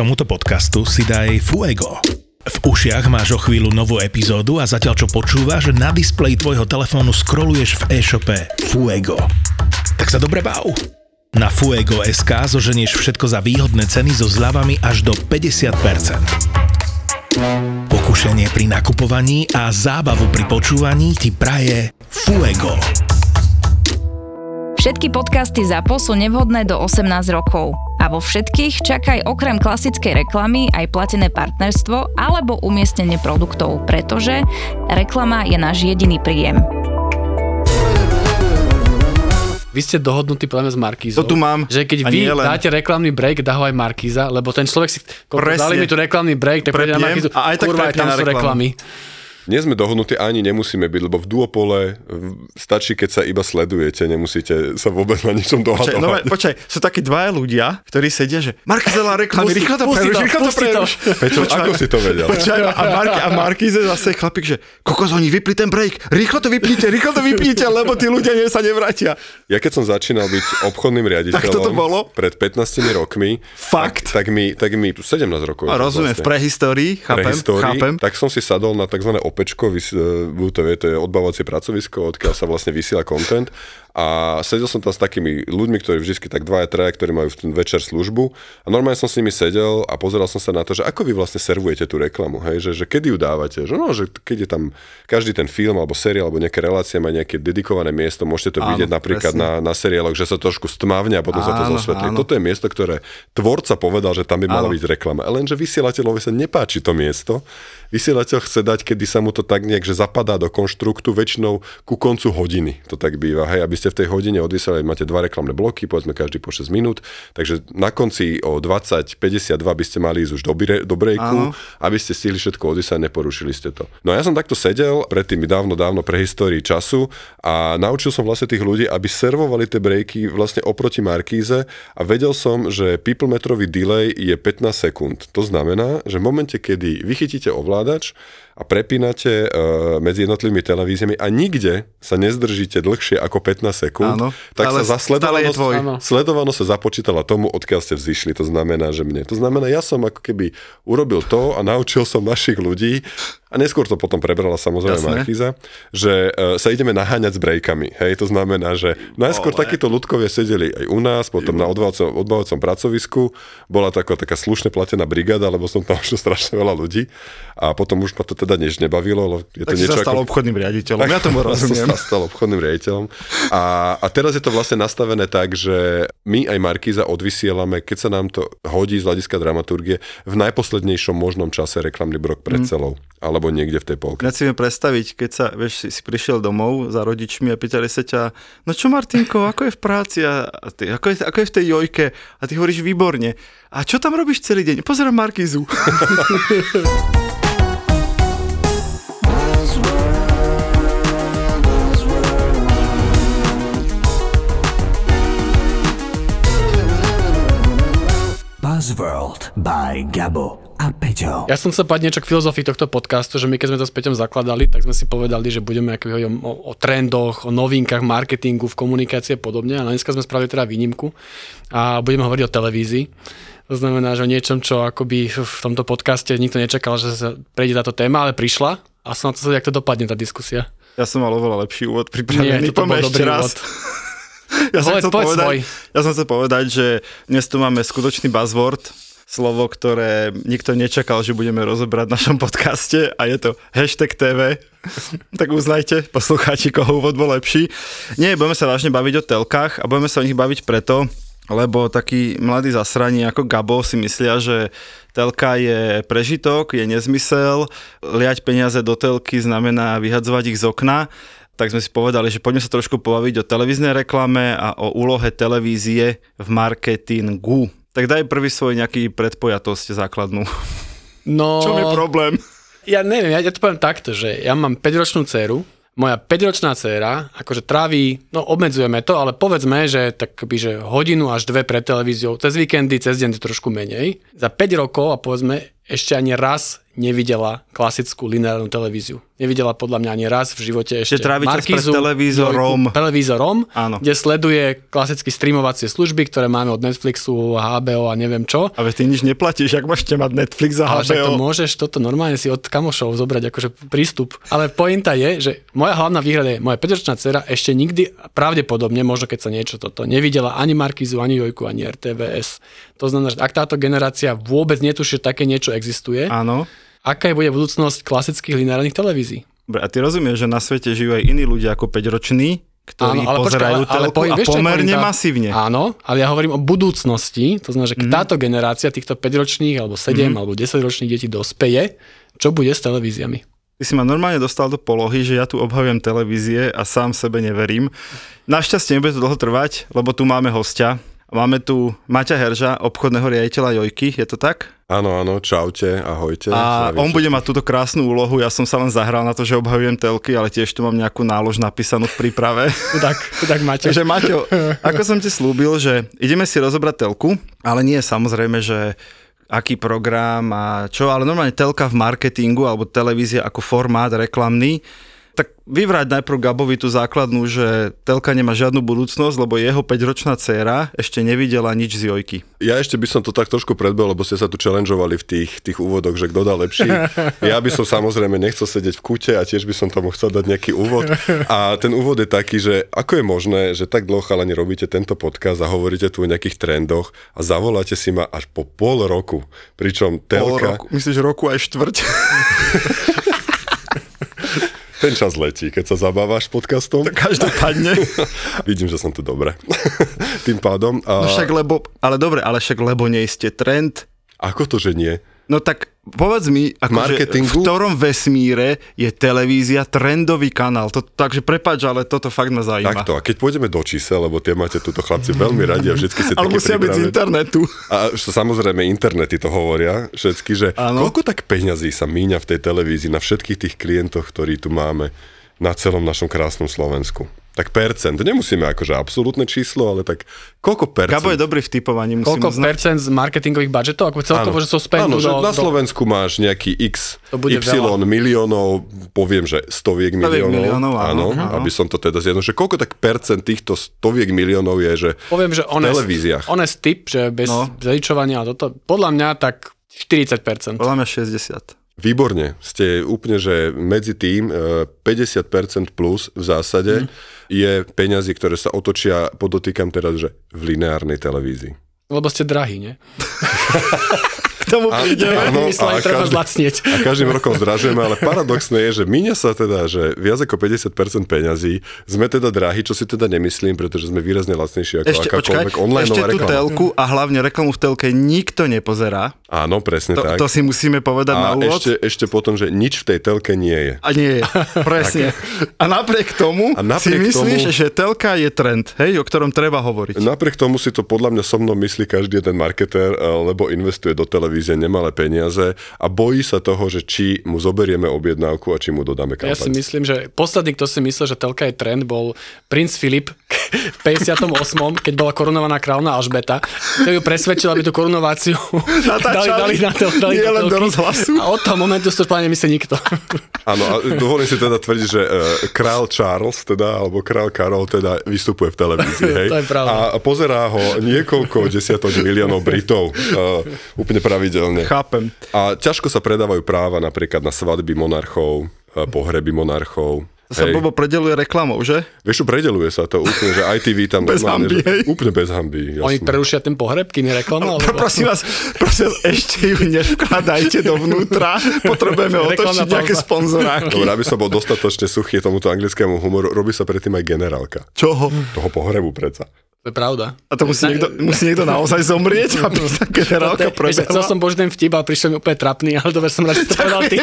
tomuto podcastu si daj Fuego. V ušiach máš o chvíľu novú epizódu a zatiaľ čo počúvaš, na displeji tvojho telefónu scrolluješ v e-shope Fuego. Tak sa dobre bav. Na Fuego.sk zoženieš všetko za výhodné ceny so zľavami až do 50%. Pokušenie pri nakupovaní a zábavu pri počúvaní ti praje Fuego. Všetky podcasty ZAPO sú nevhodné do 18 rokov. A vo všetkých čakaj okrem klasickej reklamy aj platené partnerstvo alebo umiestnenie produktov, pretože reklama je náš jediný príjem. Vy ste dohodnutí podľa mňa s Markízou. To tu mám. Že keď vy len. dáte reklamný break, dá ho aj Markíza, lebo ten človek si... Dali mi tu reklamný break, tak na Markízu. a aj tak Kurva, aj tam na sú reklamu. reklamy. Nie sme dohodnutí ani nemusíme byť, lebo v duopole v- stačí, keď sa iba sledujete, nemusíte sa vôbec na ničom Počkaj, no, dohadovať. počkaj, sú takí dvaja ľudia, ktorí sedia, že Markizela reklamy, rýchlo to preruš, to, rýchlo to to. preruš. Peťo, ako si to vedel? Počkaj, a, Marky, a Markize zase chlapík, že kokos, oni vypli ten break, rýchlo to vypnite, rýchlo to vypnite, lebo tí ľudia nie, sa nevrátia. Ja keď som začínal byť obchodným riaditeľom Tak toto bolo? pred 15 rokmi, Fakt? Tak, tak, mi, tak mi tu 17 rokov. A to rozumiem, v vlastne. prehistórii, chápem, prehistórii, chápem. tak som si sadol na tzv. Opečko, vys- e, to, vie, to je odbavovacie pracovisko, odkiaľ sa vlastne vysiela content a sedel som tam s takými ľuďmi, ktorí vždy tak dvaja, traja, ktorí majú v ten večer službu a normálne som s nimi sedel a pozeral som sa na to, že ako vy vlastne servujete tú reklamu, hej, že, že kedy ju dávate, že no, že keď je tam každý ten film alebo seriál alebo nejaké relácie má nejaké dedikované miesto, môžete to Áno, vidieť napríklad presne. na, na seriáloch, že sa trošku stmavne a potom sa to Áno, zosvetlí. áno. Toto je miesto, ktoré tvorca povedal, že tam by mala Áno. byť reklama. Lenže vysielateľovi sa nepáči to miesto. Vysielateľ chce dať, kedy sa mu to tak nejak, že zapadá do konštruktu, väčšinou ku koncu hodiny. To tak býva, hej, aby ste v tej hodine odvysielali, máte dva reklamné bloky, povedzme každý po 6 minút, takže na konci o 20.52 by ste mali ísť už do, bire, do breaku, Áno. aby ste stihli všetko odvysielať, neporušili ste to. No a ja som takto sedel predtým dávno, dávno pre histórii času a naučil som vlastne tých ľudí, aby servovali tie breaky vlastne oproti Markíze a vedel som, že people metrový delay je 15 sekúnd. To znamená, že v momente, kedy vychytíte ovládač a prepínate uh, medzi jednotlivými televíziami a nikde sa nezdržíte dlhšie ako 15 sekúnd, Áno, tak ale sa je tvoj. sledovanosť, sledovanosť sa započítala tomu, odkiaľ ste vzýšli. To znamená, že mne. To znamená, ja som ako keby urobil to a naučil som našich ľudí a neskôr to potom prebrala samozrejme Jasné. Markíza, že uh, sa ideme naháňať s breakami. Hej, to znamená, že najskôr Ole. takíto ľudkovia sedeli aj u nás, potom na odbavacom, odbavacom pracovisku. Bola to ako taká slušne platená brigáda, lebo som tam už strašne veľa ľudí. A potom už ma to teda než nebavilo, lebo je to Tak si niečo sa stal ako... obchodným riaditeľom, ja tomu rozumiem. Sa stal obchodným riaditeľom. A, a teraz je to vlastne nastavené tak, že my aj Markíza odvysielame, keď sa nám to hodí z hľadiska dramaturgie, v najposlednejšom možnom čase reklamný brok pred celou. Alebo niekde v tej polke. Ja si viem predstaviť, keď sa, vieš, si, si prišiel domov za rodičmi a pýtali sa ťa, no čo Martinko, ako je v práci a ty, ako, je, ako je v tej jojke a ty hovoríš výborne. A čo tam robíš celý deň? Pozerám Markizu. Buzzworld by Gabo a Peťo. Ja som sa povedať niečo k filozofii tohto podcastu, že my keď sme to s Peťom zakladali, tak sme si povedali, že budeme ako o, o trendoch, o novinkách, marketingu, v komunikácii a podobne. A dneska sme spravili teda výnimku a budeme hovoriť o televízii. To znamená, že o niečom, čo akoby v tomto podcaste nikto nečakal, že sa prejde táto téma, ale prišla a som na to, jak to dopadne tá diskusia. Ja som mal oveľa lepší úvod Nie, pripravený. toto bol dobrý raz. úvod. Ja som, Povedz- chcel povedz povedať, svoj. ja som chcel povedať, že dnes tu máme skutočný buzzword, slovo, ktoré nikto nečakal, že budeme rozobrať v našom podcaste a je to hashtag TV. tak uznajte, poslucháči, koho úvod bol lepší. Nie, budeme sa vážne baviť o telkách a budeme sa o nich baviť preto, lebo takí mladí zasrani ako Gabo si myslia, že telka je prežitok, je nezmysel, liať peniaze do telky znamená vyhadzovať ich z okna tak sme si povedali, že poďme sa trošku pobaviť o televíznej reklame a o úlohe televízie v marketingu. Tak daj prvý svoj nejaký predpojatosť základnú. No, Čo je problém? ja neviem, ja, ja to poviem takto, že ja mám 5-ročnú dceru, moja 5-ročná dcéra akože tráví, no obmedzujeme to, ale povedzme, že tak že hodinu až dve pred televíziou, cez víkendy, cez deň trošku menej. Za 5 rokov a povedzme, ešte ani raz nevidela klasickú lineárnu televíziu. Nevidela podľa mňa ani raz v živote ešte Že trávi Markízu, televízorom. Televízorom, Áno. kde sleduje klasicky streamovacie služby, ktoré máme od Netflixu, HBO a neviem čo. A ty nič neplatíš, ak môžete mať Netflix a Ale však to HBO. môžeš toto normálne si od kamošov zobrať akože prístup. Ale pointa je, že moja hlavná výhrada je, moja 5 dcera ešte nikdy, pravdepodobne, možno keď sa niečo toto, nevidela ani Markizu, ani Jojku, ani RTVS. To znamená, že ak táto generácia vôbec netuší, že také niečo existuje, Áno. aká je bude budúcnosť klasických lineárnych televízií? A ty rozumieš, že na svete žijú aj iní ľudia ako 5-roční, ktorí pozerajú telku poviem, a vieš, čo je pomerne pointa? masívne. Áno, ale ja hovorím o budúcnosti, to znamená, že mm. táto generácia týchto 5-ročných alebo 7 mm. alebo 10-ročných detí dospeje, čo bude s televíziami. Ty si ma normálne dostal do polohy, že ja tu obhavujem televízie a sám sebe neverím. Našťastie nebude to dlho trvať, lebo tu máme hostia. Máme tu Maťa Herža, obchodného riaditeľa Jojky, je to tak? Áno, áno, čaute, ahojte. A on bude mať túto krásnu úlohu, ja som sa len zahral na to, že obhajujem telky, ale tiež tu mám nejakú nálož napísanú v príprave. Chudák, chudák Maťo. Takže Maťo, ako som ti slúbil, že ideme si rozobrať telku, ale nie samozrejme, že aký program a čo, ale normálne telka v marketingu alebo televízia ako formát reklamný. Tak vyvrať najprv Gabovi tú základnú, že telka nemá žiadnu budúcnosť, lebo jeho 5-ročná dcéra ešte nevidela nič z Jojky. Ja ešte by som to tak trošku predbehol, lebo ste sa tu challengeovali v tých, tých úvodoch, že kto dá lepší. Ja by som samozrejme nechcel sedieť v kute a tiež by som tomu chcel dať nejaký úvod. A ten úvod je taký, že ako je možné, že tak dlho chalani robíte tento podcast a hovoríte tu o nejakých trendoch a zavoláte si ma až po pol roku. Pričom Pol telka, roku, myslíš roku aj štvrť? ten čas letí, keď sa zabávaš podcastom. Každopádne. Vidím, že som tu dobre. Tým pádom. A... No však lebo, ale dobre, ale však lebo nie ste trend, Ako to, že nie? No tak povedz mi, ako Marketingu? v ktorom vesmíre je televízia trendový kanál. To, takže prepáč, ale toto fakt ma zaujíma. Takto, a keď pôjdeme do čísel, lebo tie máte túto chlapci veľmi radi a vždycky si Ale musia byť z internetu. A samozrejme internety to hovoria všetky, že Áno. koľko tak peňazí sa míňa v tej televízii na všetkých tých klientoch, ktorí tu máme na celom našom krásnom Slovensku. Tak percent, nemusíme akože absolútne číslo, ale tak koľko percent? Gabo je dobrý v typovaní, musím Koľko uznať. percent z marketingových budžetov, ako celkovo, že sú spendu Áno, že do, na do, Slovensku máš nejaký X, To bude Y veľa. miliónov, poviem, že stoviek miliónov. miliónov, áno, áno. aby som to teda zjedno, že koľko tak percent týchto stoviek miliónov je, že poviem, že v honest, televíziách. honest tip, že bez No. no. zaličovania a toto, podľa mňa tak 40%. Podľa mňa 60. Výborne, ste úplne, že medzi tým e, 50% plus v zásade Mhm. je peňazí, ktoré sa otočia, podotýkam teraz, že v lineárnej televízii. Lebo ste drahí, nie? Tomu prídeme. áno, a treba každý- zlacnieť. A každým rokom zdražujeme, ale paradoxné je, že míňa sa teda, že viac ako 50% peňazí, sme teda drahí, čo si teda nemyslím, pretože sme výrazne lacnejší ako Ešte, akákoľvek online ešte tú reklama. telku a hlavne reklamu v telke nikto nepozerá. Áno, presne To, tak. to si musíme povedať na a úvod. ešte, ešte potom, že nič v tej telke nie je. A nie je, presne. A napriek tomu A si napriek myslíš, tomu- že telka je trend, hej, o ktorom treba hovoriť. Napriek tomu si to podľa mňa so mnou myslí každý jeden marketér, eh, lebo investuje do televízie nemalé peniaze a bojí sa toho, že či mu zoberieme objednávku a či mu dodáme Ja si kampaň. myslím, že posledný, kto si myslel, že telka je trend, bol princ Filip v 58., keď bola korunovaná kráľovná Alžbeta, ktorý ju presvedčil, aby tú korunováciu dali, dali na tel, dali Nie len do rozhlasu. A od toho momentu to úplne nemyslí nikto. Áno, a dovolím si teda tvrdiť, že uh, král Charles, teda, alebo král Karol, teda vystupuje v televízii, hej? To je pravda. A pozerá ho niekoľko desiatok miliónov Britov uh, úplne pravidelne. Chápem. A ťažko sa predávajú práva napríklad na svadby monarchov, uh, pohreby monarchov. To sa hej. Bobo predeluje reklamou, že? Vieš, predeluje sa to úplne, že ITV tam Bez že, hej. úplne bez hamby. Oni jasné. prerušia ten pohreb, kým je reklama? Alebo... prosím vás, prosím vás, ešte ju nevkladajte dovnútra. Potrebujeme otočiť nejaké sponzoráky. Dobre, aby som bol dostatočne suchý tomuto anglickému humoru, robí sa predtým aj generálka. Čoho? Toho pohrebu predsa. To je pravda. A to musí niekto, musí niekto naozaj zomrieť, aby generálka To je- vieš, Chcel prebehla. som božiť ten vtip, ale prišiel mi úplne trapný, ale dobre som rád, že to povedal ty.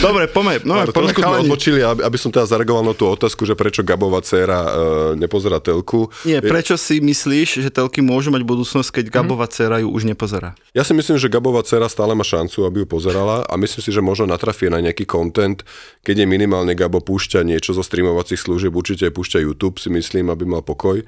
Dobre, poďme. No, Ale poďme trošku sme odbočili, aby, aby som teda zareagoval na tú otázku, že prečo Gabová dcéra e, nepozerá telku. Nie, prečo si myslíš, že telky môžu mať budúcnosť, keď Gabova dcera ju už nepozerá? Ja si myslím, že Gabová dcera stále má šancu, aby ju pozerala a myslím si, že možno natrafie na nejaký content, keď je minimálne Gabo púšťa niečo zo streamovacích služieb, určite púšťa YouTube, si myslím, aby mal pokoj.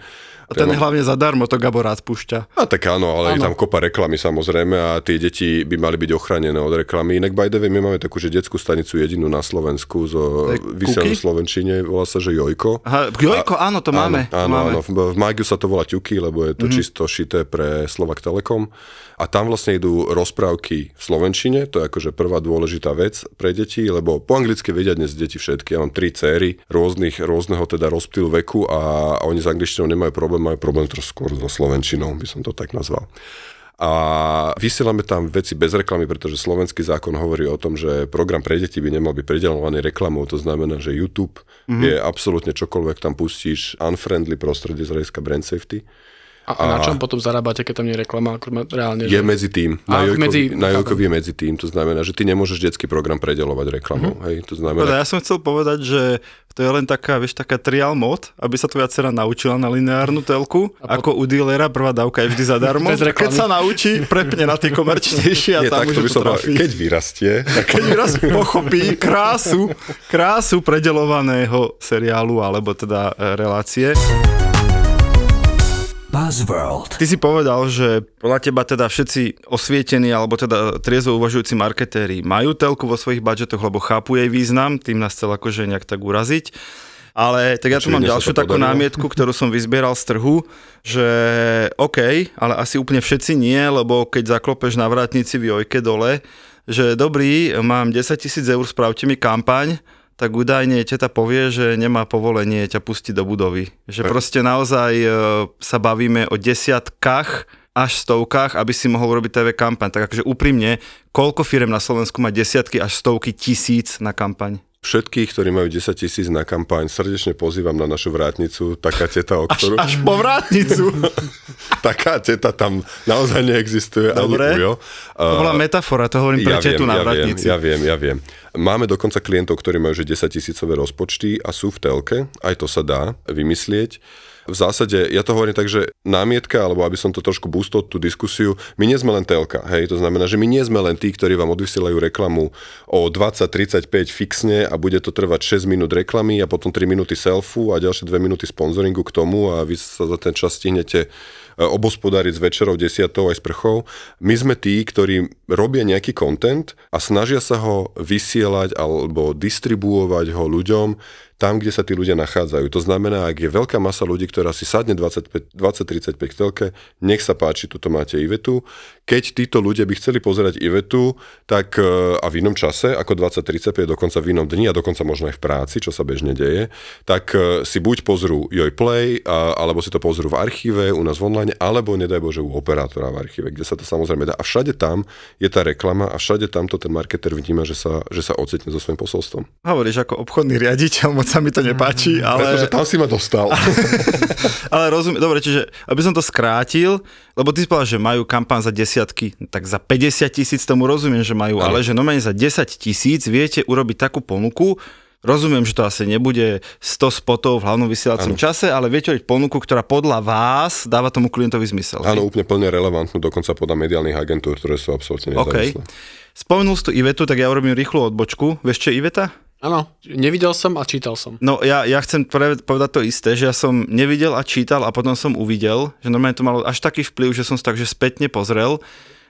A ten je hlavne zadarmo, to Gabo rád púšťa. A tak áno, ale áno. je tam kopa reklamy samozrejme a tie deti by mali byť ochránené od reklamy. Inak by the way, my máme takú, že detskú stanicu jedinú na Slovensku zo vysielnej Slovenčine, volá sa, že Jojko. Aha, Jojko, a, áno, to máme. Áno, máme. áno, v Magiu sa to volá Ťuky, lebo je to mm-hmm. čisto šité pre Slovak Telekom. A tam vlastne idú rozprávky v Slovenčine, to je akože prvá dôležitá vec pre deti, lebo po anglicky vedia dnes deti všetky. Ja mám tri céry rôznych, rôzneho teda rozptýlu veku a oni s angličtinou nemajú problém, majú problém trošku skôr so slovenčinou, by som to tak nazval. A vysielame tam veci bez reklamy, pretože slovenský zákon hovorí o tom, že program pre deti by nemal byť predelovaný reklamou. To znamená, že YouTube mm-hmm. je absolútne čokoľvek tam pustíš unfriendly prostredie z hľadiska brand safety. A, a na čom potom zarábate, keď tam nie je reklama? Reálne, je že... medzi tým. Na, Jojkovi, medzi... na Jojkovi je medzi tým. To znamená, že ty nemôžeš detský program predelovať reklamou. Mm-hmm. Hej, to znamená... Ja som chcel povedať, že to je len taká, vieš, taká trial mod, aby sa tvoja dcera naučila na lineárnu telku. A ako u dealera prvá dávka je vždy zadarmo. keď sa naučí, prepne na tie komerčnejšie a nie, tam tak, už to by som Keď vyrastie. Keď vyrastie, pochopí krásu, krásu predelovaného seriálu alebo teda e, relácie. Buzzworld. Ty si povedal, že podľa teba teda všetci osvietení alebo teda triezvo uvažujúci marketéri majú telku vo svojich budžetoch, lebo chápu jej význam, tým nás chcel akože nejak tak uraziť. Ale tak ja tu mám ďalšiu takú námietku, ktorú som vyzbieral z trhu, že OK, ale asi úplne všetci nie, lebo keď zaklopeš na vrátnici v Jojke dole, že dobrý, mám 10 tisíc eur, spravte mi kampaň, tak údajne teta povie, že nemá povolenie ťa pustiť do budovy. Že proste naozaj e, sa bavíme o desiatkách až stovkách, aby si mohol robiť TV kampaň. Tak akože úprimne, koľko firm na Slovensku má desiatky až stovky tisíc na kampaň? Všetkých, ktorí majú 10 tisíc na kampaň, srdečne pozývam na našu vrátnicu. Taká teta, o ktorú... Až, až po vrátnicu? Taká teta tam naozaj neexistuje. Dobre, ani ujo. to bola metafora, to hovorím pre ja tetu viem, na ja vrátnici. Viem, ja viem, ja viem. Máme dokonca klientov, ktorí majú že 10 tisícové rozpočty a sú v telke. Aj to sa dá vymyslieť v zásade, ja to hovorím tak, že námietka, alebo aby som to trošku boostol tú diskusiu, my nie sme len telka, hej, to znamená, že my nie sme len tí, ktorí vám odvysielajú reklamu o 20-35 fixne a bude to trvať 6 minút reklamy a potom 3 minúty selfu a ďalšie 2 minúty sponzoringu k tomu a vy sa za ten čas stihnete E, obospodáriť s večerou, desiatou aj s prchou. My sme tí, ktorí robia nejaký content a snažia sa ho vysielať alebo distribuovať ho ľuďom tam, kde sa tí ľudia nachádzajú. To znamená, ak je veľká masa ľudí, ktorá si sadne 20-35 telke, nech sa páči, tuto máte Ivetu. Keď títo ľudia by chceli pozerať Ivetu, tak e, a v inom čase, ako 20-35, dokonca v inom dni a dokonca možno aj v práci, čo sa bežne deje, tak e, si buď pozrú Joj Play, alebo si to pozrú v archíve u nás v online, alebo nedaj Bože u operátora v archíve, kde sa to samozrejme dá. A všade tam je tá reklama a všade tamto ten marketer vníma, že sa, že sa ocitne so svojím posolstvom. Hovoríš ako obchodný riaditeľ, moc sa mi to nepáči, ale... Pretože tam si ma dostal. ale rozumiem, dobre, čiže aby som to skrátil, lebo ty povedal, že majú kampán za desiatky, tak za 50 tisíc tomu rozumiem, že majú, ale, ale že normálne za 10 tisíc viete urobiť takú ponuku, Rozumiem, že to asi nebude 100 spotov v hlavnom vysielacom ano. čase, ale viete robiť ponuku, ktorá podľa vás dáva tomu klientovi zmysel. Áno, úplne plne relevantnú, dokonca podľa mediálnych agentúr, ktoré sú absolútne nezávislé. Okay. Spomenul si tu Ivetu, tak ja urobím rýchlu odbočku. Vieš čo Iveta? Áno, nevidel som a čítal som. No ja, ja chcem povedať to isté, že ja som nevidel a čítal a potom som uvidel, že normálne to malo až taký vplyv, že som si takže spätne pozrel.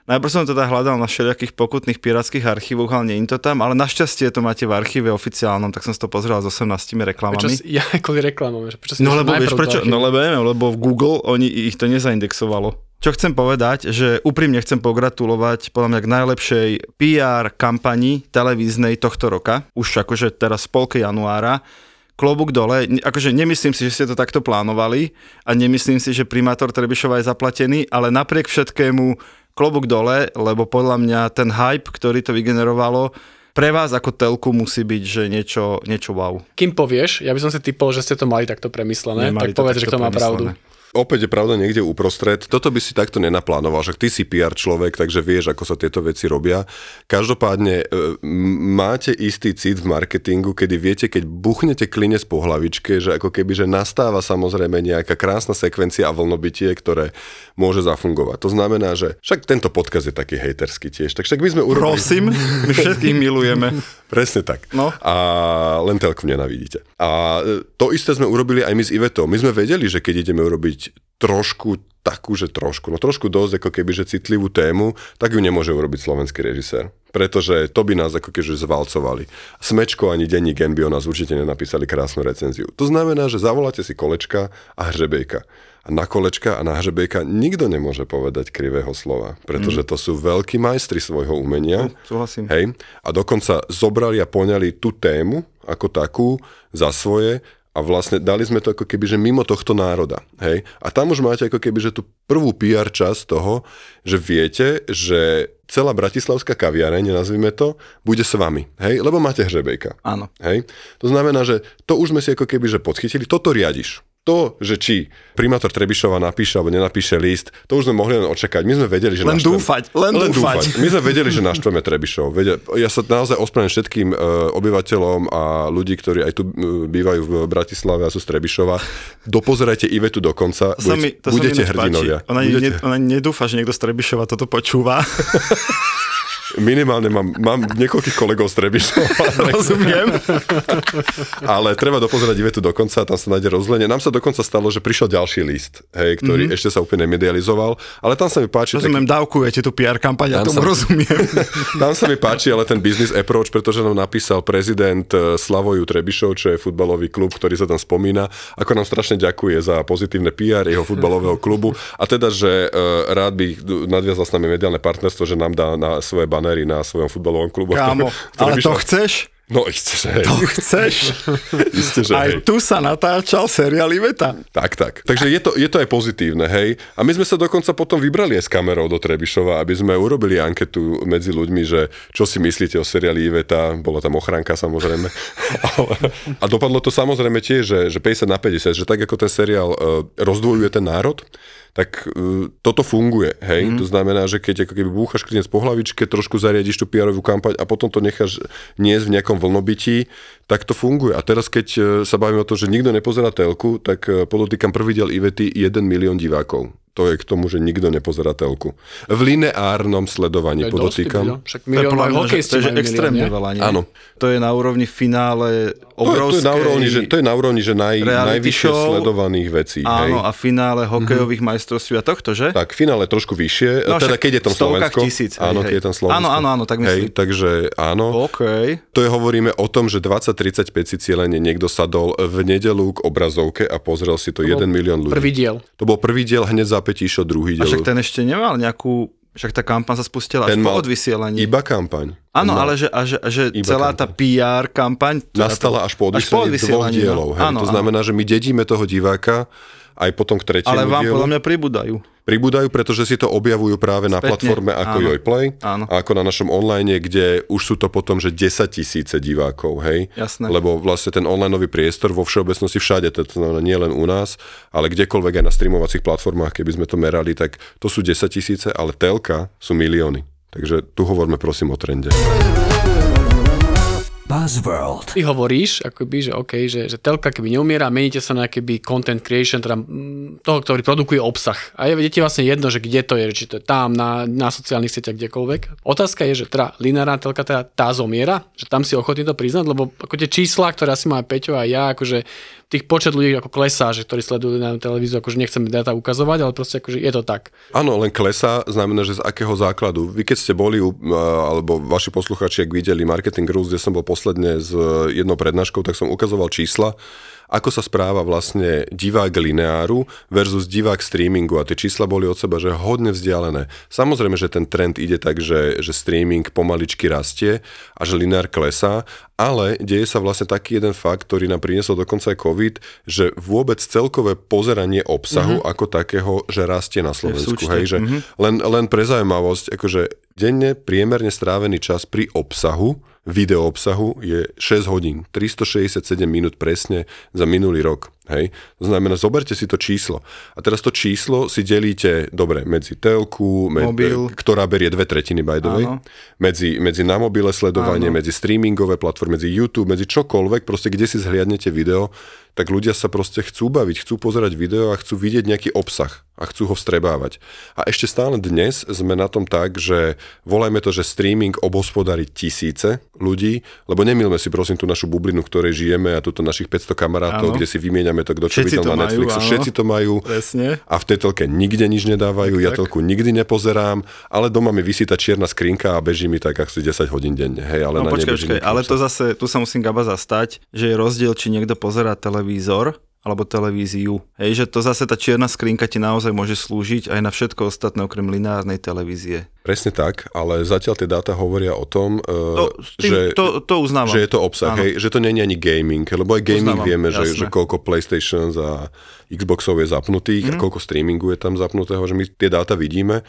Najprv som teda hľadal na všelijakých pokutných pirátskych archívoch, ale nie to tam, ale našťastie to máte v archíve oficiálnom, tak som si to pozrel s 18 reklamami. Si, ja kvôli reklamom, že si no lebo vieš prečo, no lebo, lebo v Google oni ich to nezaindexovalo. Čo chcem povedať, že úprimne chcem pogratulovať podľa mňa k najlepšej PR kampani televíznej tohto roka, už akože teraz v polke januára, klobúk dole, akože nemyslím si, že ste to takto plánovali a nemyslím si, že primátor Trebišova je zaplatený, ale napriek všetkému klobúk dole, lebo podľa mňa ten hype, ktorý to vygenerovalo, pre vás ako telku musí byť, že niečo, niečo wow. Kým povieš, ja by som si typol, že ste to mali takto premyslené, Nemali tak povedz, že to má pravdu opäť je pravda niekde uprostred. Toto by si takto nenaplánoval, že ty si PR človek, takže vieš, ako sa tieto veci robia. Každopádne e, máte istý cit v marketingu, kedy viete, keď buchnete klinec po hlavičke, že ako keby, že nastáva samozrejme nejaká krásna sekvencia a vlnobytie, ktoré môže zafungovať. To znamená, že však tento podkaz je taký hejterský tiež. Tak však my sme urobili... Prosím, my všetkých milujeme. Presne tak. No. A len telku nenavidíte. A e, to isté sme urobili aj my s Ivetou. My sme vedeli, že keď ideme urobiť urobiť trošku takú, že trošku, no trošku dosť ako keby, že citlivú tému, tak ju nemôže urobiť slovenský režisér. Pretože to by nás ako keby zvalcovali. Smečko ani denní Gen by o nás určite nenapísali krásnu recenziu. To znamená, že zavoláte si kolečka a hřebejka. A na kolečka a na hřebejka nikto nemôže povedať krivého slova, pretože to sú veľkí majstri svojho umenia. Súhlasím. Hej? A dokonca zobrali a poňali tú tému ako takú za svoje a vlastne dali sme to ako keby, že mimo tohto národa. Hej? A tam už máte ako keby, že tú prvú PR časť toho, že viete, že celá bratislavská kaviareň, nazvime to, bude s vami. Hej? Lebo máte hřebejka. Áno. Hej? To znamená, že to už sme si ako keby, že podchytili, toto riadiš. To, že či primátor Trebišova napíše alebo nenapíše list, to už sme mohli len očakať. My sme vedeli, že Len naštveme- dúfať, len dúfať. My sme vedeli, že naštveme Trebišov. Ja sa naozaj ospravedlňujem všetkým e, obyvateľom a ľudí, ktorí aj tu e, bývajú v Bratislave a sú z Trebišova. Dopozerajte Ivetu do konca, To sa mi, budete, to budete hrdinovia. Páči. Ona, budete, ne, ona nedúfa, že niekto z Trebišova toto počúva. minimálne mám, mám niekoľkých kolegov z Trebišova. Rozumiem. Ale treba dopozerať Ivetu do konca, tam sa nájde rozlenie. Nám sa dokonca stalo, že prišiel ďalší list, hej, ktorý mm-hmm. ešte sa úplne nemedializoval, ale tam sa mi páči... Rozumiem, dávkujete tú PR kampaň, ja tomu sa- rozumiem. Tam sa mi páči ale ten business approach, pretože nám napísal prezident eh, Slavoju Trebišov, čo je futbalový klub, ktorý sa tam spomína, ako nám strašne ďakuje za pozitívne PR jeho futbalového klubu a teda, že uh, rád by nadviazal s nami mediálne partnerstvo, že nám dá na svoje banery na svojom futbalovom klubu. Kámo, ale to chceš? No že hej. To chceš? Isté, že Aj hej. tu sa natáčal seriál Iveta. Tak, tak. Takže je to, je to aj pozitívne, hej. A my sme sa dokonca potom vybrali aj s kamerou do Trebišova, aby sme urobili anketu medzi ľuďmi, že čo si myslíte o seriáli Iveta, bola tam ochranka samozrejme. A dopadlo to samozrejme tiež, že, že 50 na 50, že tak ako ten seriál uh, rozdvojuje ten národ, tak uh, toto funguje, hej. Mm. To znamená, že keď ako keby búchaš klinec po hlavičke, trošku zariadiš tú PR kampaň a potom to necháš niesť v nejakom vlnobytí, tak to funguje. A teraz, keď uh, sa bavíme o to, že nikto nepozerá telku, tak uh, podotýkam prvý diel Ivety 1 milión divákov. To je k tomu, že nikto nepozerá telku. V lineárnom sledovaní, To je podotýkam. Však To je milión mňa, že, hokejisti to je extrémne milión, veľa, nie? Áno. To je na úrovni finále To je, to, je na úrovni, že, to je na úrovni, že naj, najvyššie show. sledovaných vecí. hej. Áno, a finále hokejových majstrovství a tohto, že? Tak, finále trošku vyššie, No, teda keď je tam Slovensko. tisíc, hej, áno, hej. keď je tam Slovensko. Áno, áno, áno, tak Hej, myslím. takže áno. OK. To je, hovoríme o tom, že 20-35 si cieľene niekto sadol v nedelu k obrazovke a pozrel si to 1 milión ľudí. Prvý diel. To bol prvý diel, hneď zápäť išiel druhý A diel. však ten ešte nemal nejakú... Však tá kampaň sa spustila až Ten po mal odvysielaní. Iba kampaň. Áno, ale že, a že, a že celá tá PR kampaň... nastala až po odvysielaní dvoch odvysielaní, dielov. no. Hej. Áno, to áno. znamená, že my dedíme toho diváka aj potom k tretiemu Ale vám dielu. podľa mňa pribúdajú. Pribúdajú, pretože si to objavujú práve na Spätne, platforme ako áno. Jojplay Áno. a ako na našom online, kde už sú to potom, že 10 tisíce divákov, hej? Jasné. Lebo vlastne ten onlineový priestor vo všeobecnosti všade, to znamená nie len u nás, ale kdekoľvek aj na streamovacích platformách, keby sme to merali, tak to sú 10 tisíce, ale telka sú milióny. Takže tu hovoríme prosím o trende. Buzzworld. Ty hovoríš, akoby, že OK, že, že telka keby neumiera, meníte sa na keby content creation, teda mm, toho, ktorý produkuje obsah. A je vedete vlastne jedno, že kde to je, či to je tam, na, na sociálnych sieťach, kdekoľvek. Otázka je, že teda lineárna telka teda tá zomiera, že tam si ochotný to priznať, lebo ako tie čísla, ktoré asi má Peťo a ja, akože tých počet ľudí ako klesá, že ktorí sledujú na televíziu, akože nechcem dáta ukazovať, ale proste akože je to tak. Áno, len klesá znamená, že z akého základu. Vy keď ste boli, alebo vaši posluchači, ak videli Marketing Rules, kde som bol posledne s e, jednou prednáškou, tak som ukazoval čísla, ako sa správa vlastne divák lineáru versus divák streamingu a tie čísla boli od seba, že hodne vzdialené. Samozrejme, že ten trend ide tak, že, že streaming pomaličky rastie a že lineár klesá, ale deje sa vlastne taký jeden fakt, ktorý nám priniesol dokonca aj COVID, že vôbec celkové pozeranie obsahu mm-hmm. ako takého, že rastie na Slovensku. súčte. Hej, že mm-hmm. len, len pre zaujímavosť, akože denne priemerne strávený čas pri obsahu, video obsahu je 6 hodín, 367 minút presne za minulý rok. Hej? To znamená, zoberte si to číslo. A teraz to číslo si delíte, dobre, medzi telku, med, Mobil. ktorá berie dve tretiny by the way, Áno. medzi, medzi na mobile sledovanie, Áno. medzi streamingové platformy, medzi YouTube, medzi čokoľvek, proste kde si zhliadnete video, tak ľudia sa proste chcú baviť, chcú pozerať video a chcú vidieť nejaký obsah a chcú ho vstrebávať. A ešte stále dnes sme na tom tak, že volajme to, že streaming obhospodári tisíce ľudí, lebo nemilme si prosím tú našu bublinu, v ktorej žijeme a túto našich 500 kamarátov, Áno. kde si vymieňame je to, kto čo Všetci videl to na majú, Netflixe, áno. všetci to majú. Presne. A v tej telke nikde nič nedávajú, ja tak. telku nikdy nepozerám, ale doma mi vysí tá čierna skrinka a beží mi tak asi 10 hodín denne. Hej, ale No na počkaj, počkaj, ale to zase, tu sa musím Gaba zastať, že je rozdiel, či niekto pozerá televízor alebo televíziu. Hej, že to zase tá čierna skrinka ti naozaj môže slúžiť aj na všetko ostatné okrem lineárnej televízie. Presne tak, ale zatiaľ tie dáta hovoria o tom, To, uh, s tým, že, to, to uznávam. že je to obsah, Áno. hej, že to nie je ani gaming, lebo aj gaming Uznávam, vieme, že, jasné. že koľko PlayStation a Xboxov je zapnutých Mhm. mm. a koľko streamingu je tam zapnutého, že my tie dáta vidíme.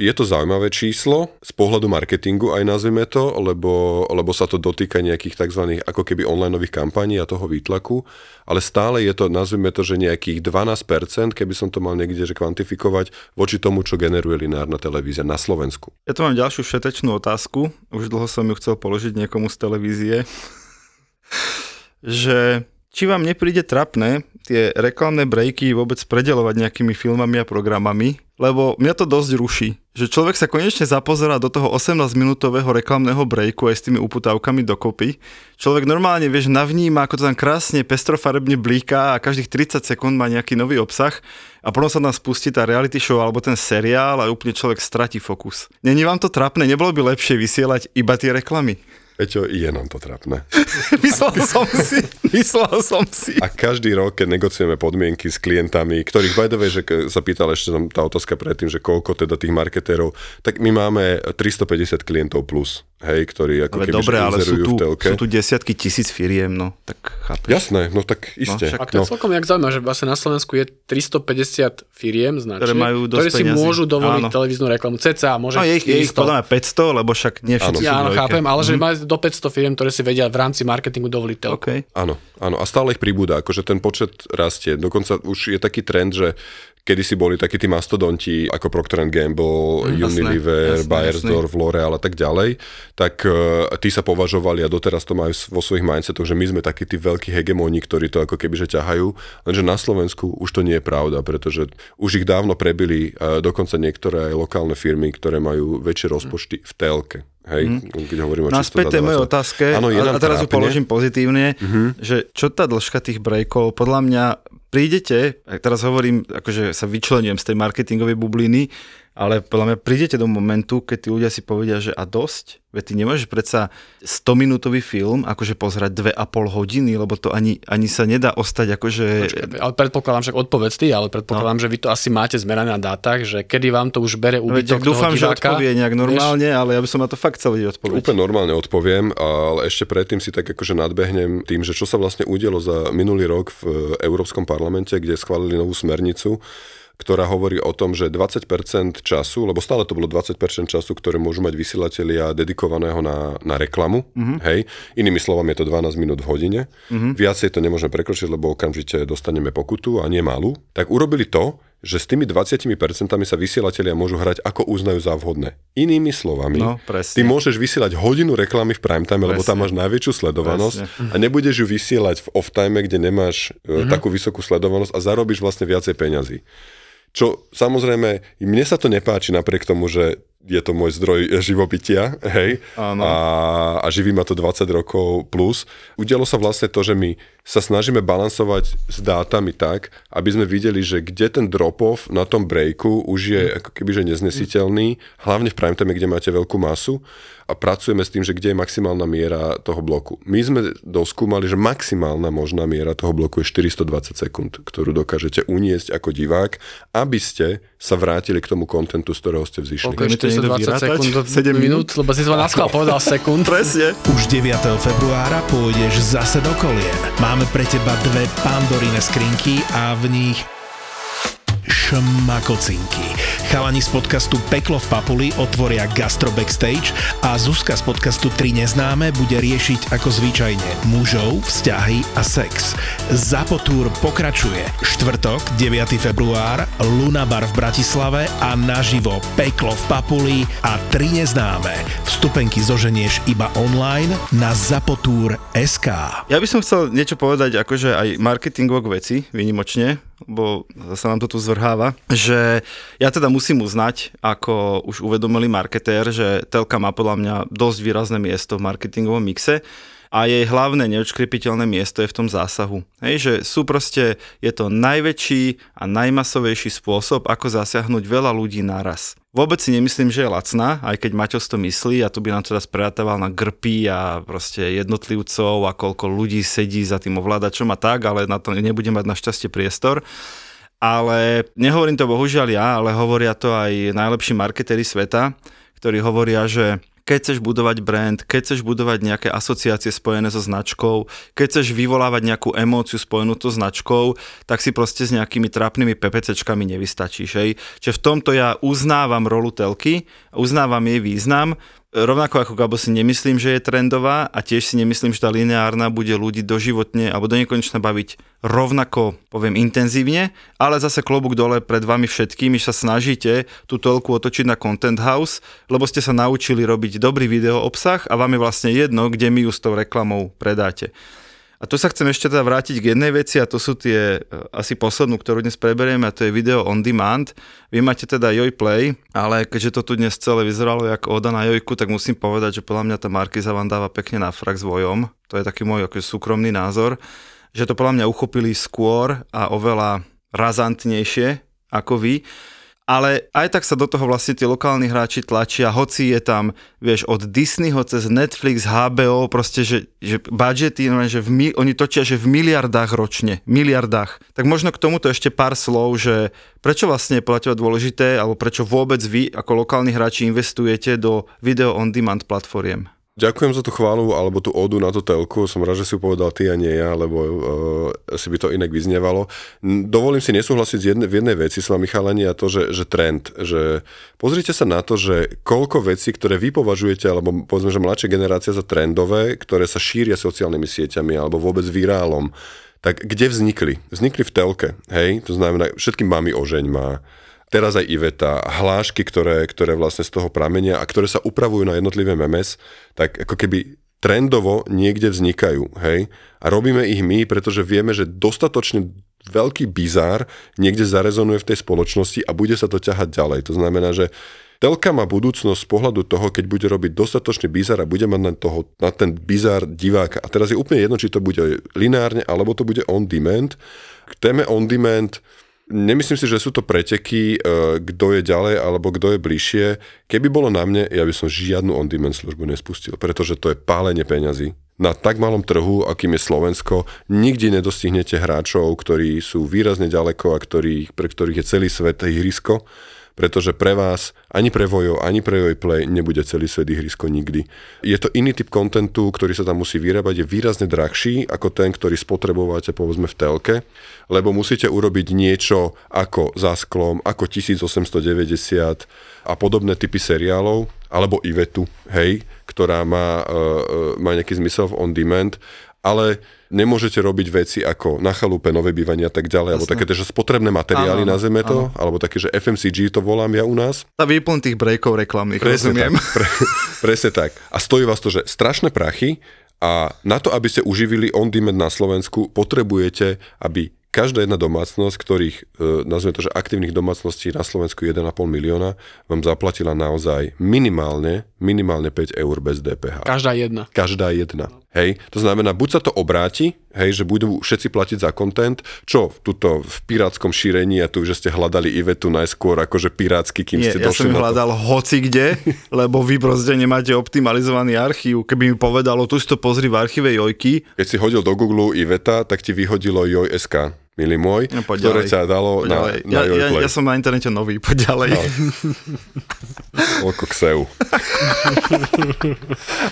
Je to zaujímavé číslo z pohľadu marketingu aj nazvime to, lebo, lebo sa to dotýka nejakých tzv. ako keby onlineových kampaní a toho výtlaku, ale stále je to, nazvime to, že nejakých 12%, keby som to mal niekde že kvantifikovať, voči tomu, čo generuje lineárna televízia na Slovensku. Ja tu mám ďalšiu všetečnú otázku. Už dlho som ju chcel položiť niekomu z televízie. že či vám nepríde trapné tie reklamné breaky vôbec predelovať nejakými filmami a programami, lebo mňa to dosť ruší. Že človek sa konečne zapozerá do toho 18-minútového reklamného breaku aj s tými uputávkami dokopy. Človek normálne, vieš, navníma, ako to tam krásne pestrofarebne blíka a každých 30 sekúnd má nejaký nový obsah a potom sa nám spustí tá reality show alebo ten seriál a úplne človek stratí fokus. Není vám to trapné? Nebolo by lepšie vysielať iba tie reklamy? Peťo, je nám to trapné. myslel som si, myslel som si. A každý rok, keď negociujeme podmienky s klientami, ktorých by the way, že sa pýtal ešte tam tá otázka predtým, že koľko teda tých marketérov, tak my máme 350 klientov plus, hej, ktorí ako Ale keby dobre, ale sú tu, v telke. sú tu desiatky tisíc firiem, no, tak chápeš. Jasné, no tak iste. však A to je celkom jak zaujímavé, že vlastne na Slovensku je 350 firiem značiek, Ktoré majú ktoré si peňazí. môžu dovoliť Áno. televíznu reklamu. CCA môže No je ich, je ich 400. podľa mňa 500, lebo však nie všetci sú Ja áno, chápem, ale že majú do 500 firiem, ktoré si vedia v rámci marketingu dovoliť telku. OK. Áno, áno. A stále ich pribúda, akože ten počet rastie. Dokonca už je taký trend, že kedy si boli takí tí mastodonti ako Procter Gamble, Mm, Unilever, jasné, Bayersdorf, L'Oreal a tak ďalej, tak uh, tí sa považovali a doteraz to majú vo svojich mindsetoch, že my sme takí tí veľkí hegemóni, ktorí to ako keby že ťahajú, lenže na Slovensku už to nie je pravda, pretože už ich dávno prebili uh, dokonca niektoré lokálne firmy, ktoré majú väčšie rozpočty v telke. Hej, keď hovoríme o No a čisto späť tej mojej otázke, je a, a teraz ju trápne. položím pozitívne, že čo tá dĺžka tých breakov, podľa mňa prídete, a teraz hovorím, akože sa vyčlenujem z tej marketingovej bubliny, ale podľa mňa prídete do momentu, keď tí ľudia si povedia, že a dosť, veď ty nemôžeš predsa 100-minútový film akože pozerať 2,5 hodiny, lebo to ani, ani sa nedá ostať akože... Počkaj, Ale predpokladám, však odpovedz ty, ale predpokladám, že vy to asi máte zmerané na dátach, že kedy vám to už bere No, veď, úbytok tak dúfam, toho že odpovie nejak normálne, ale ja by som na to fakt chcel vedieť odpovedť. Úplne normálne odpoviem, ale ešte predtým si tak akože nadbehnem tým, že čo sa vlastne udialo za minulý rok v Európskom parlamente, kde schválili novú smernicu, ktorá hovorí o tom, že 20% času, lebo stále to bolo 20% času, ktoré môžu mať vysielatelia dedikovaného na, na reklamu, mm-hmm. hej, inými slovami je to 12 minút v hodine, mm-hmm. viacej to nemôžeme prekročiť, lebo okamžite dostaneme pokutu a nie malú, tak urobili to, že s tými 20% sa vysielatelia môžu hrať ako uznajú za vhodné. Inými slovami, No, presne. ty môžeš vysielať hodinu reklamy v prime time, lebo tam máš najväčšiu sledovanosť a nebudeš ju vysielať v off time, kde nemáš mm-hmm. takú vysokú sledovanosť a zarobíš vlastne viacej peňazí. Čo samozrejme, mne sa to nepáči napriek tomu, že je to môj zdroj živobytia, hej, Áno. a, a živí ma to 20 rokov plus. Udialo sa vlastne to, že my sa snažíme balansovať s dátami tak, aby sme videli, že kde ten drop-off na tom breaku už je ako keby že neznesiteľný, hlavne v prime time, kde máte veľkú masu a pracujeme s tým, že kde je maximálna miera toho bloku. My sme doskúmali, že maximálna možná miera toho bloku je 420 sekúnd, ktorú dokážete uniesť ako divák, aby ste sa vrátili k tomu kontentu, z ktorého ste vzýšli. Niekto 420 vyrátať? sekúnd, do 7 minút, lebo si to na schvál povedal sekúnd. Presne. Už 9. februára pôjdeš zase do kolien. Máme pre teba dve pandorine skrinky a v nich šmakocinky. Chalani z podcastu Peklo v Papuli otvoria Gastro Backstage a Zuzka z podcastu Tri neznáme bude riešiť ako zvyčajne mužov, vzťahy a sex. Zapotúr pokračuje. Štvrtok, 9. február, Luna Bar v Bratislave a naživo Peklo v Papuli a Tri neznáme. Vstupenky zoženieš iba online na zapotúr.sk. Ja by som chcel niečo povedať, akože aj marketingok veci, výnimočne, lebo sa nám to tu zvrháva, že ja teda musím uznať, ako už uvedomili marketér, že telka má podľa mňa dosť výrazné miesto v marketingovom mixe a jej hlavné neočkrepiteľné miesto je v tom zásahu. Hej, že sú proste, je to najväčší a najmasovejší spôsob, ako zasiahnuť veľa ľudí naraz. Vôbec si nemyslím, že je lacná, aj keď Maťos to myslí a tu by nám teda sprátával na grpy a proste jednotlivcov a koľko ľudí sedí za tým ovládačom a tak, ale na to nebudem mať našťastie priestor. Ale nehovorím to bohužiaľ ja, ale hovoria to aj najlepší marketéri sveta, ktorí hovoria, že keď chceš budovať brand, keď chceš budovať nejaké asociácie spojené so značkou, keď chceš vyvolávať nejakú emóciu spojenú so značkou, tak si proste s nejakými trápnymi PPCčkami nevystačíš. Hej. Čiže v tomto ja uznávam rolu telky, uznávam jej význam, rovnako ako Gabo si nemyslím, že je trendová a tiež si nemyslím, že tá lineárna bude ľudí doživotne alebo do nekonečna baviť rovnako, poviem, intenzívne, ale zase klobúk dole pred vami všetkými, že sa snažíte tú toľku otočiť na Content House, lebo ste sa naučili robiť dobrý video obsah a vám je vlastne jedno, kde mi ju s tou reklamou predáte. A tu sa chcem ešte teda vrátiť k jednej veci a to sú tie e, asi poslednú, ktorú dnes preberieme a to je video on demand. Vy máte teda Joj Play, ale keďže to tu dnes celé vyzeralo ako oda na Jojku, tak musím povedať, že podľa mňa tá Markiza vám dáva pekne na frak s vojom. To je taký môj akože súkromný názor, že to podľa mňa uchopili skôr a oveľa razantnejšie ako vy ale aj tak sa do toho vlastne tí lokálni hráči tlačia, hoci je tam, vieš, od Disneyho cez Netflix, HBO, proste, že, že budžety, no, že v, oni točia, že v miliardách ročne, miliardách. Tak možno k tomuto ešte pár slov, že prečo vlastne je podľa dôležité, alebo prečo vôbec vy ako lokálni hráči investujete do video on demand platformiem? Ďakujem za tú chválu alebo tú odu na tú telku. Som rád, že si povedal ty a nie ja, lebo uh, si by to inak vyznievalo. Dovolím si nesúhlasiť jedne, v jednej veci s vami, chalani, a to, že, že trend. Že pozrite sa na to, že koľko vecí, ktoré vy považujete, alebo povedzme, že mladšia generácia za trendové, ktoré sa šíria sociálnymi sieťami alebo vôbec virálom, tak kde vznikli? Vznikli v telke, hej? To znamená, všetky mami ožeň má, teraz aj Iveta, hlášky, ktoré, ktoré vlastne z toho pramenia a ktoré sa upravujú na jednotlivé memes, tak ako keby trendovo niekde vznikajú, hej? A robíme ich my, pretože vieme, že dostatočne veľký bizár niekde zarezonuje v tej spoločnosti a bude sa to ťahať ďalej. To znamená, že Telka má budúcnosť z pohľadu toho, keď bude robiť dostatočný bizár a bude mať na, toho, na ten bizár diváka. A teraz je úplne jedno, či to bude lineárne, alebo to bude on demand. K téme on demand Nemyslím si, že sú to preteky, e, kto je ďalej alebo kto je bližšie. Keby bolo na mne, ja by som žiadnu on-demand službu nespustil, pretože to je pálenie peňazí. Na tak malom trhu, akým je Slovensko, nikdy nedostihnete hráčov, ktorí sú výrazne ďaleko a ktorý, pre ktorých je celý svet ihrisko pretože pre vás, ani pre Vojo, ani pre Play nebude celý svet ihrisko nikdy. Je to iný typ kontentu, ktorý sa tam musí vyrábať, je výrazne drahší ako ten, ktorý spotrebujete povedzme v telke, lebo musíte urobiť niečo ako za sklom, ako 1890 a podobné typy seriálov, alebo Ivetu, hej, ktorá má, uh, má nejaký zmysel v on demand, ale nemôžete robiť veci ako na chalupe, nové bývanie a tak ďalej, Jasne. alebo také že spotrebné materiály, áno, nazveme to, áno. alebo také, že FMCG to volám ja u nás. A výplň tých breakov reklamných, presne rozumiem. Tak, pre, presne tak. A stojí vás to, že strašné prachy a na to, aby ste uživili on-demand na Slovensku, potrebujete, aby každá jedna domácnosť, ktorých, e, nazveme to, že aktívnych domácností na Slovensku 1,5 milióna, vám zaplatila naozaj minimálne, minimálne 5 eur bez DPH. Každá jedna. Každá jedna. Hej, to znamená, buď sa to obráti, hej, že budú všetci platiť za content, čo tuto v pirátskom šírení a tu, že ste hľadali Ivetu najskôr akože pirátsky, kým Nie, ste ja došli som hľadal hoci kde, lebo vy proste nemáte optimalizovaný archív. Keby mi povedalo, tu si to pozri v archíve Jojky. Keď si hodil do Google Iveta, tak ti vyhodilo Joj.sk milý môj, no, ktoré ťa dalo na, na ja, ja, ja som na internete nový, poď ďalej. No. Oko kseu.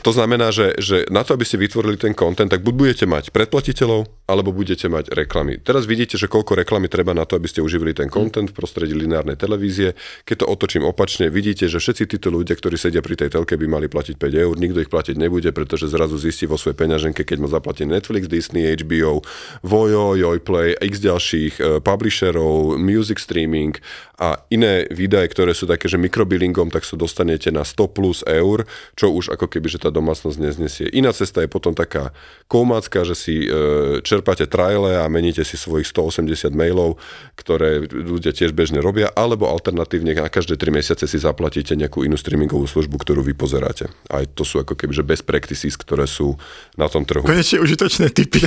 to znamená, že, že na to, aby ste vytvorili ten content, tak buď budete mať predplatiteľov, alebo budete mať reklamy. Teraz vidíte, že koľko reklamy treba na to, aby ste uživili ten content v prostredí lineárnej televízie. Keď to otočím opačne, vidíte, že všetci títo ľudia, ktorí sedia pri tej telke, by mali platiť 5 eur, nikto ich platiť nebude, pretože zrazu zistí vo svojej peňaženke, keď mu zaplatí Netflix, Disney, HBO, Vojo, Jojplay, x ďalších uh, publisherov, music streaming a iné výdaje, ktoré sú také, že mikrobillingom, tak sa dostanete na 100 plus eur, čo už ako keby, že tá domácnosť neznesie. Iná cesta je potom taká koumácka, že si e, čerpáte traile a meníte si svojich 180 mailov, ktoré ľudia tiež bežne robia, alebo alternatívne na každé 3 mesiace si zaplatíte nejakú inú streamingovú službu, ktorú vy pozeráte. Aj to sú ako keby, že best practices, ktoré sú na tom trhu. Konečne užitočné typy.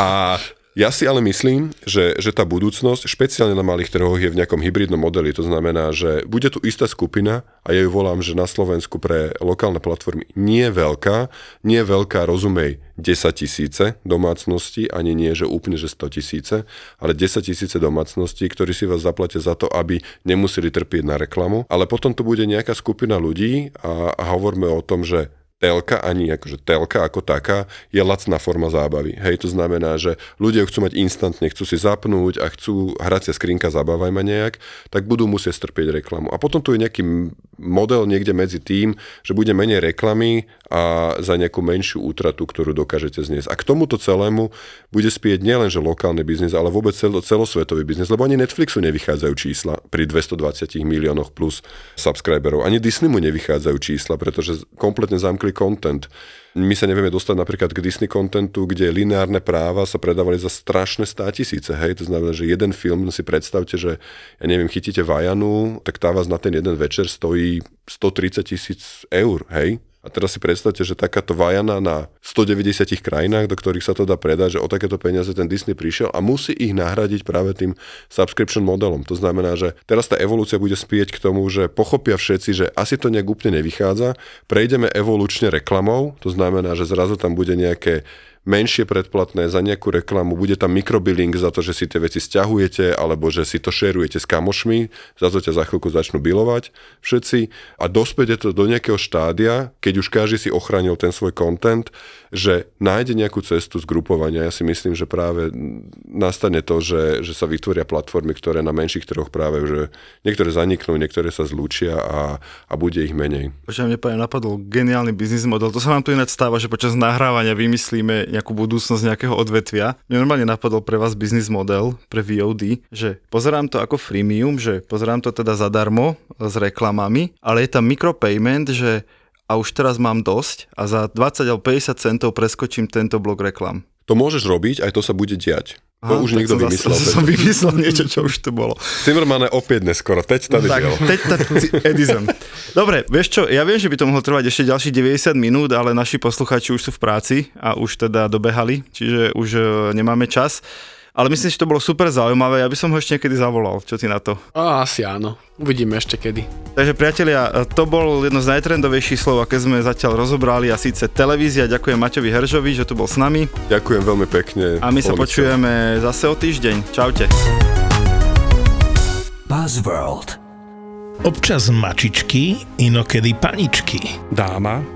A ja si ale myslím, že, že tá budúcnosť, špeciálne na malých trhoch, je v nejakom hybridnom modeli. To znamená, že bude tu istá skupina, a ja ju volám, že na Slovensku pre lokálne platformy nie veľká, nie veľká, rozumej, 10 tisíce domácností, ani nie, že úplne, že 100 tisíce, ale 10 tisíce domácností, ktorí si vás zaplatia za to, aby nemuseli trpieť na reklamu. Ale potom tu bude nejaká skupina ľudí a, a hovoríme o tom, že telka, ani akože telka ako taká, je lacná forma zábavy. Hej, to znamená, že ľudia chcú mať instantne, chcú si zapnúť a chcú hracia skrinka, zabávaj ma nejak, tak budú musieť strpieť reklamu. A potom tu je nejaký model niekde medzi tým, že bude menej reklamy a za nejakú menšiu útratu, ktorú dokážete zniesť. A k tomuto celému bude spieť nielen že lokálny biznis, ale vôbec celo, celosvetový biznis, lebo ani Netflixu nevychádzajú čísla pri 220 miliónoch plus subscriberov, ani Disneymu nevychádzajú čísla, pretože kompletne zamkli vznikli content. My sa nevieme dostať napríklad k Disney contentu, kde lineárne práva sa predávali za strašné stá tisíce. Hej? To znamená, že jeden film, si predstavte, že ja neviem, chytíte Vajanu, tak tá vás na ten jeden večer stojí 130 tisíc eur. Hej? A teraz si predstavte, že takáto vajana na 190 krajinách, do ktorých sa to dá predať, že o takéto peniaze ten Disney prišiel a musí ich nahradiť práve tým subscription modelom. To znamená, že teraz tá evolúcia bude spieť k tomu, že pochopia všetci, že asi to nejak úplne nevychádza, prejdeme evolučne reklamou, to znamená, že zrazu tam bude nejaké menšie predplatné za nejakú reklamu, bude tam mikrobilling za to, že si tie veci stiahujete alebo že si to šerujete s kamošmi, za to ťa za chvíľku začnú bilovať všetci a dospede to do nejakého štádia, keď už každý si ochránil ten svoj content, že nájde nejakú cestu zgrupovania. Ja si myslím, že práve nastane to, že, že sa vytvoria platformy, ktoré na menších trhoch práve, že niektoré zaniknú, niektoré sa zlúčia a, a bude ich menej. Počujem, mne napadol geniálny biznis model. To sa nám tu ináč stáva, že počas nahrávania vymyslíme nejakú budúcnosť nejakého odvetvia. Mne normálne napadol pre vás biznis model pre VOD, že pozerám to ako freemium, že pozerám to teda zadarmo s reklamami, ale je tam micropayment, že a už teraz mám dosť a za 20 alebo 50 centov preskočím tento blok reklam. To môžeš robiť, aj to sa bude diať. To Aha, už niekto vymyslel. Zase, som vymyslel niečo, čo už tu bolo. Zimmermane opäť neskoro, teď tady tak, teď tady Edison. Dobre, vieš čo, ja viem, že by to mohlo trvať ešte ďalších 90 minút, ale naši posluchači už sú v práci a už teda dobehali, čiže už uh, nemáme čas. Ale myslím, že to bolo super zaujímavé, ja by som ho ešte niekedy zavolal. Čo ty na to? A, asi áno. Uvidíme ešte kedy. Takže priatelia, to bol jedno z najtrendovejších slov, aké sme zatiaľ rozobrali a síce televízia. Ďakujem Maťovi Heržovi, že tu bol s nami. Ďakujem veľmi pekne. A my sa počujeme zase o týždeň. Čaute. Buzzworld. Občas mačičky, inokedy paničky. Dáma